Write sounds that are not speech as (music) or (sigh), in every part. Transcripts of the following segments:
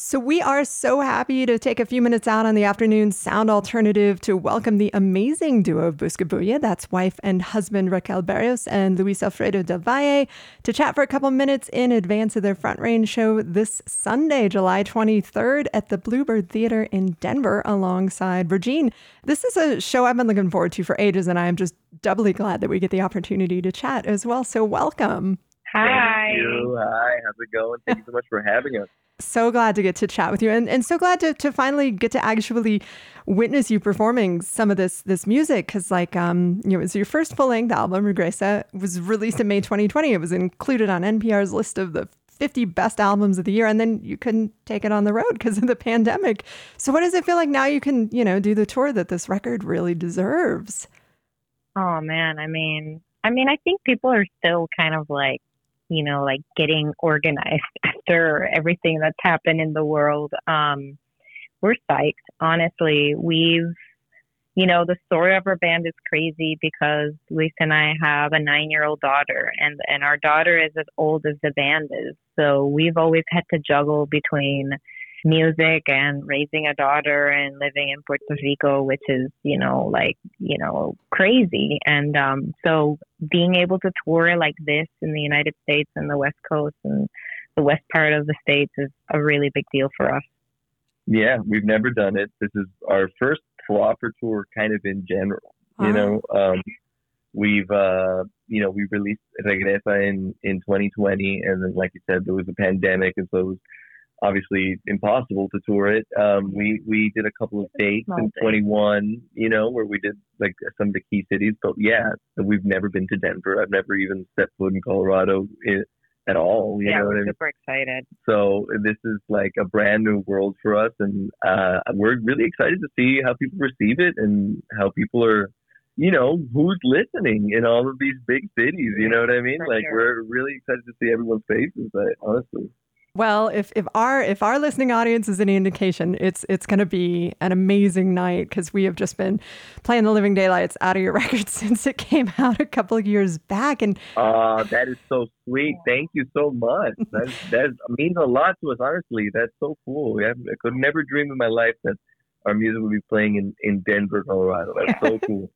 So, we are so happy to take a few minutes out on the afternoon sound alternative to welcome the amazing duo of Buscabulla. That's wife and husband Raquel Berrios and Luis Alfredo del Valle to chat for a couple minutes in advance of their Front Range show this Sunday, July 23rd at the Bluebird Theater in Denver alongside Regine. This is a show I've been looking forward to for ages, and I am just doubly glad that we get the opportunity to chat as well. So, welcome. Hi. Thank you. Hi. How's it going? Thank you so much for having us so glad to get to chat with you and, and so glad to, to finally get to actually witness you performing some of this this music because like um you know it was your first full-length album regresa was released in may 2020 it was included on npr's list of the 50 best albums of the year and then you couldn't take it on the road because of the pandemic so what does it feel like now you can you know do the tour that this record really deserves oh man i mean i mean i think people are still kind of like you know, like getting organized (laughs) after everything that's happened in the world. Um, we're psyched. Honestly, we've, you know, the story of our band is crazy because Luis and I have a nine-year-old daughter, and and our daughter is as old as the band is. So we've always had to juggle between music and raising a daughter and living in Puerto Rico, which is, you know, like, you know, crazy. And um, so being able to tour like this in the United States and the West Coast and the west part of the States is a really big deal for us. Yeah, we've never done it. This is our first proper tour kind of in general. You know, um, we've, uh, you know, we released Regresa in, in 2020. And then, like you said, there was a pandemic. And so it was obviously impossible to tour it. Um, we we did a couple of dates in 21, you know, where we did like some of the key cities. But yeah, we've never been to Denver. I've never even stepped foot in Colorado in, at all. You yeah, know we're I mean? super excited. So this is like a brand new world for us, and uh, we're really excited to see how people receive it and how people are. You know who's listening in all of these big cities. You know what I mean? For like sure. we're really excited to see everyone's faces. But honestly. Well, if, if our if our listening audience is any indication, it's it's going to be an amazing night because we have just been playing the living daylights out of your (laughs) record since it came out a couple of years back. And uh, that is so sweet. Thank you so much. That that means a lot to us. Honestly, that's so cool. I could never dream in my life that our music will be playing in, in Denver, Colorado. That's so (laughs) cool.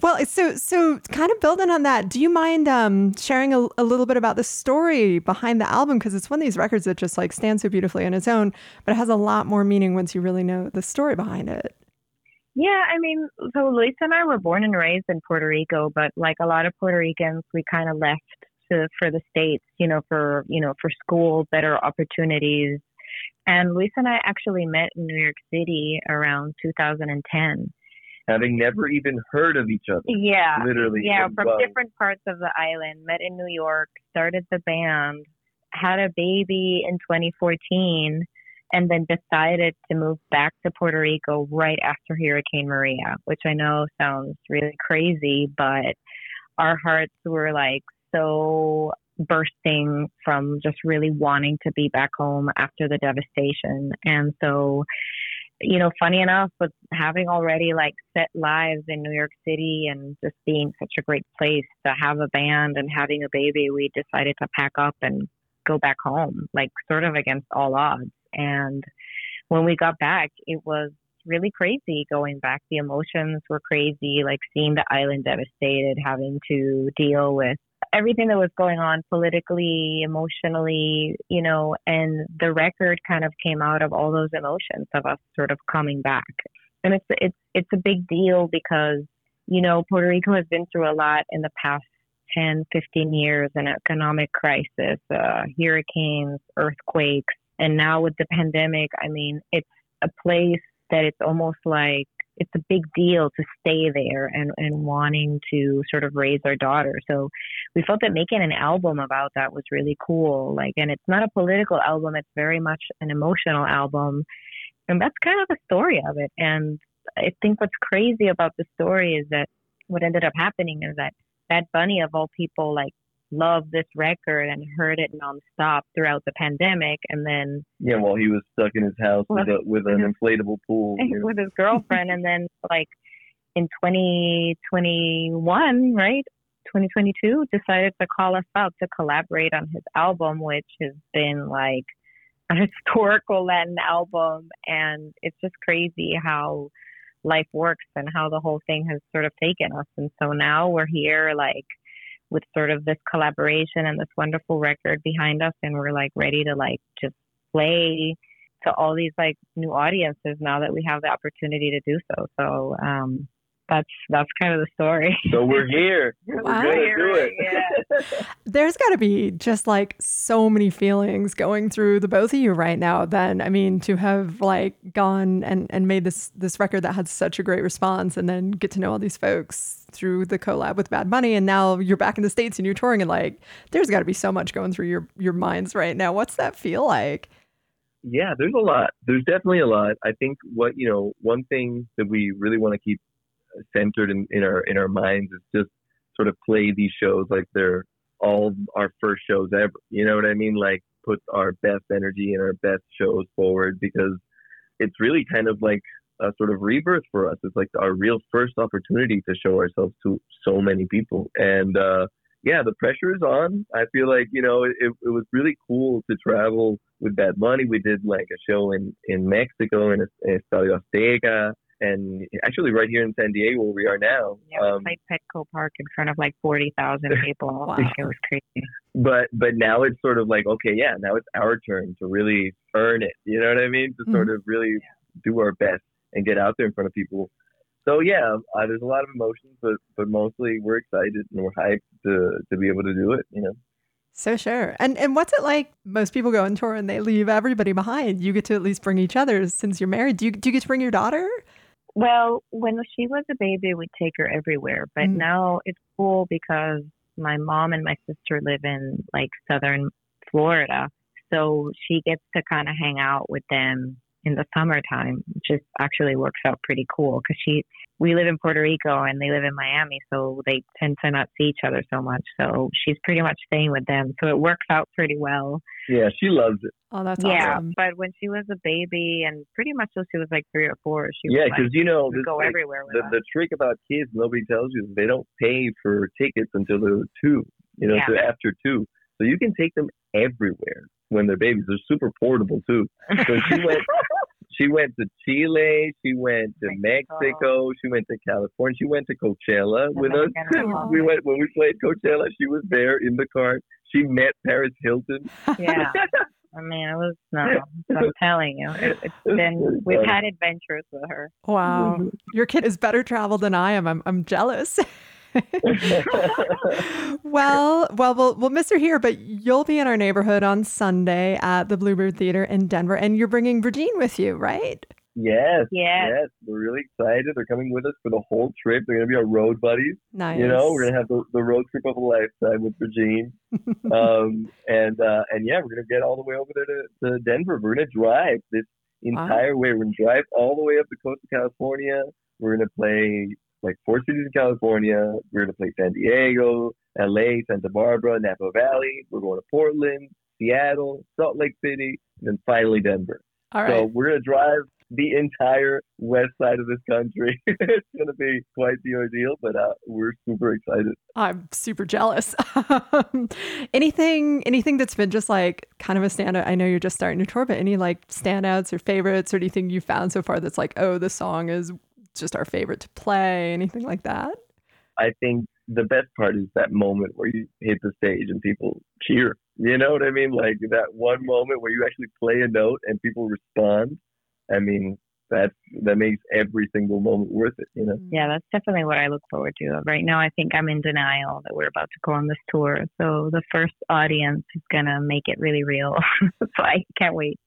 well, so so kind of building on that, do you mind um, sharing a, a, little bit about the story behind the album? Because it's one of these records that just like stands so beautifully on its own, but it has a lot more meaning once you really know the story behind it. Yeah, I mean, so Luis and I were born and raised in Puerto Rico, but like a lot of Puerto Ricans, we kind of left to for the states, you know, for you know for school, better opportunities and Luis and I actually met in New York City around 2010. Having never even heard of each other. Yeah. Literally. Yeah, from well. different parts of the island. Met in New York, started the band, had a baby in 2014, and then decided to move back to Puerto Rico right after Hurricane Maria, which I know sounds really crazy, but our hearts were like so bursting from just really wanting to be back home after the devastation. And so, you know, funny enough, with having already like set lives in New York City and just being such a great place to have a band and having a baby, we decided to pack up and go back home, like sort of against all odds. And when we got back, it was really crazy going back. The emotions were crazy, like seeing the island devastated, having to deal with everything that was going on politically, emotionally, you know, and the record kind of came out of all those emotions of us sort of coming back. And it's it's it's a big deal because, you know, Puerto Rico has been through a lot in the past 10, 15 years, an economic crisis, uh, hurricanes, earthquakes, and now with the pandemic, I mean, it's a place that it's almost like it's a big deal to stay there and, and wanting to sort of raise our daughter. So we felt that making an album about that was really cool. Like, and it's not a political album, it's very much an emotional album. And that's kind of the story of it. And I think what's crazy about the story is that what ended up happening is that Bad Bunny, of all people, like loved this record and heard it nonstop throughout the pandemic, and then yeah, while he was stuck in his house with a, with an (laughs) inflatable pool (laughs) with his girlfriend, and then like in 2021, right, 2022, decided to call us up to collaborate on his album, which has been like a (laughs) historical Latin album, and it's just crazy how life works and how the whole thing has sort of taken us. And so now we're here, like with sort of this collaboration and this wonderful record behind us, and we're like ready to like just play to all these like new audiences now that we have the opportunity to do so. So um, that's that's kind of the story. So we're here. (laughs) Wow. We're gonna do it. Yeah. (laughs) There's got to be just like so many feelings going through the both of you right now. Then I mean, to have like gone and and made this this record that had such a great response, and then get to know all these folks through the collab with Bad Bunny, and now you're back in the states and you're touring, and like, there's got to be so much going through your your minds right now. What's that feel like? Yeah, there's a lot. There's definitely a lot. I think what you know, one thing that we really want to keep centered in, in our in our minds is just sort of play these shows like they're all our first shows ever. You know what I mean? Like put our best energy and our best shows forward because it's really kind of like a sort of rebirth for us. It's like our real first opportunity to show ourselves to so many people. And uh, yeah, the pressure is on. I feel like you know it, it was really cool to travel with Bad Bunny. We did like a show in in Mexico in, Estadio Azteca and actually right here in San Diego where we are now. Yeah, um, played Petco Park in front of like forty thousand (laughs) people. wow. It was crazy. But but now it's sort of like okay, yeah, now it's our turn to really earn it. You know what I mean? To mm-hmm. sort of really yeah. do our best and get out there in front of people. So yeah, uh, there's a lot of emotions, but but mostly we're excited and we're hyped to to be able to do it. You know. So sure. And and what's it like? Most people go on tour and they leave everybody behind. You get to at least bring each other since you're married. Do you do you get to bring your daughter? Well, when she was a baby, we'd take her everywhere. But mm. now it's cool because my mom and my sister live in like southern Florida. So she gets to kind of hang out with them in the summertime, which just actually works out pretty cool because she we live in Puerto Rico and they live in Miami, so they tend to not see each other so much. So she's pretty much staying with them, so it works out pretty well. Yeah, she loves it. Oh, that's yeah. Awesome. But when she was a baby and pretty much till she was like three or four, she yeah, because like, you know go like, everywhere. the, the trick about kids nobody tells you they don't pay for tickets until they're two. You know, yeah. so after two, so you can take them everywhere when they're babies. They're super portable too. So she (laughs) went she went to Chile, she went to Mexico, Mexico she went to California, she went to Coachella with us. (laughs) we went when we played Coachella, she was there in the car. She met Paris Hilton. Yeah. (laughs) I mean, it was no. I'm telling you, it, has been. We've had adventures with her. Wow, mm-hmm. your kid is better traveled than I am. I'm. I'm jealous. (laughs) well, well, we'll we'll miss her here, but you'll be in our neighborhood on Sunday at the Bluebird Theater in Denver, and you're bringing Virgin with you, right? Yes, yes, yes. We're really excited. They're coming with us for the whole trip. They're going to be our road buddies. Nice. You know, we're going to have the, the road trip of a lifetime with Virgin. (laughs) um, and uh, and yeah, we're going to get all the way over there to, to Denver. We're going to drive this entire wow. way. We're going to drive all the way up the coast of California. We're going to play like four cities in California. We're going to play San Diego, LA, Santa Barbara, Napa Valley. We're going to Portland, Seattle, Salt Lake City, and then finally Denver. All right. So we're going to drive the entire west side of this country. (laughs) it's going to be quite the ordeal, but uh, we're super excited. I'm super jealous. (laughs) anything, anything that's been just like kind of a standout. I know you're just starting to tour, but any like standouts or favorites or anything you found so far that's like, oh, this song is just our favorite to play? Anything like that? I think the best part is that moment where you hit the stage and people cheer. You know what I mean? Like that one moment where you actually play a note and people respond. I mean, that that makes every single moment worth it, you know. Mm. Yeah, that's definitely what I look forward to. Right now, I think I'm in denial that we're about to go on this tour. So the first audience is gonna make it really real. (laughs) so I can't wait.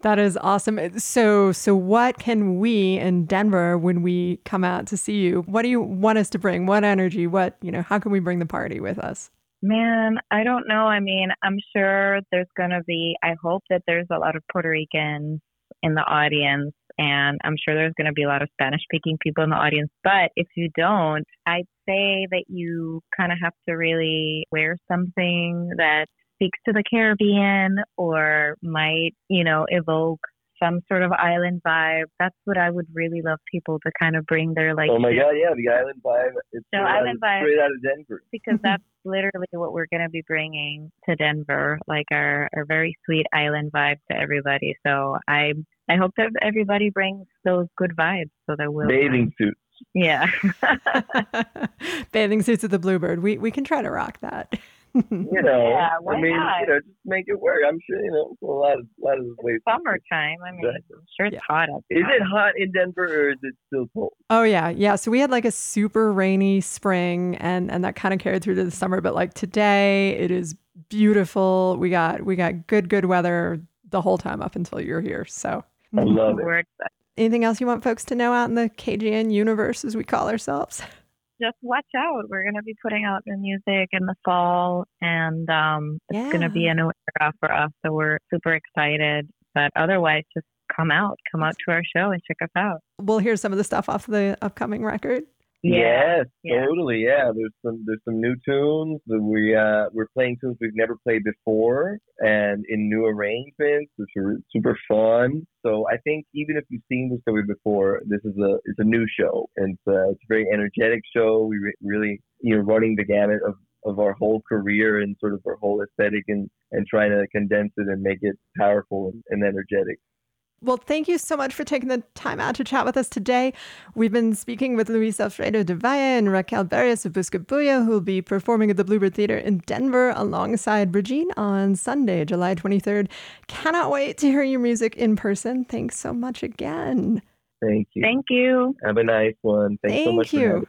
That is awesome. Uh, so, so what can we in Denver when we come out to see you? What do you want us to bring? What energy? What you know? How can we bring the party with us? Man, I don't know. I mean, I'm sure there's going to be. I hope that there's a lot of Puerto Ricans in the audience, and I'm sure there's going to be a lot of Spanish-speaking people in the audience. But if you don't, I'd say that you kind of have to really wear something that speaks to the Caribbean or might, you know, evoke some sort of island vibe. That's what I would really love people to kind of bring their like. Oh my god, yeah, the island vibe. It's So straight, island out, vibe. straight out of Denver. because that's (laughs) literally what we're going to be bringing to Denver, like our, our very sweet island vibe to everybody. So I I hope that everybody brings those good vibes so that we'll Bathing suits. Yeah. (laughs) (laughs) Bathing suits of the Bluebird. We we can try to rock that. (laughs) You know, Yeah, why I mean, not? you know, just make it work. I'm sure you know a lot of a lot of ways. Summertime. I mean, Exactly. I'm sure it's Yeah. hot out Is it hot in Denver or is it still cold? Oh yeah, yeah. So we had like a super rainy spring, and and that kind of carried through to the summer. But like today, it is beautiful. We got we got good good weather the whole time up until you're here. So I love (laughs) it. Anything else you want folks to know out in the KGN universe, as we call ourselves? (laughs) Just watch out. We're going to be putting out new music in the fall, and um, it's going to be Yeah. a new era for us. So we're super excited. But otherwise, just come out. Come out to our show and check us out. We'll hear some of the stuff off the upcoming record. Yeah, Yes, yeah. totally. Yeah, there's some there's some new tunes that we uh we're playing tunes we've never played before, and in new arrangements, which are super fun. So I think even if you've seen this story before, this is a it's a new show, and it's, uh, it's a very energetic show. We re- really you know running the gamut of of our whole career and sort of our whole aesthetic and and trying to condense it and make it powerful and, and energetic. Well, thank you so much for taking the time out to chat with us today. We've been speaking with Luis Alfredo del Valle and Raquel Berrios of Buscabulla, who will be performing at the Bluebird Theater in Denver alongside Brigitte on Sunday, July 23rd. Cannot wait to hear your music in person. Thanks so much again. Thank you. Thank you. Have a nice one. Thanks so Thank much you. having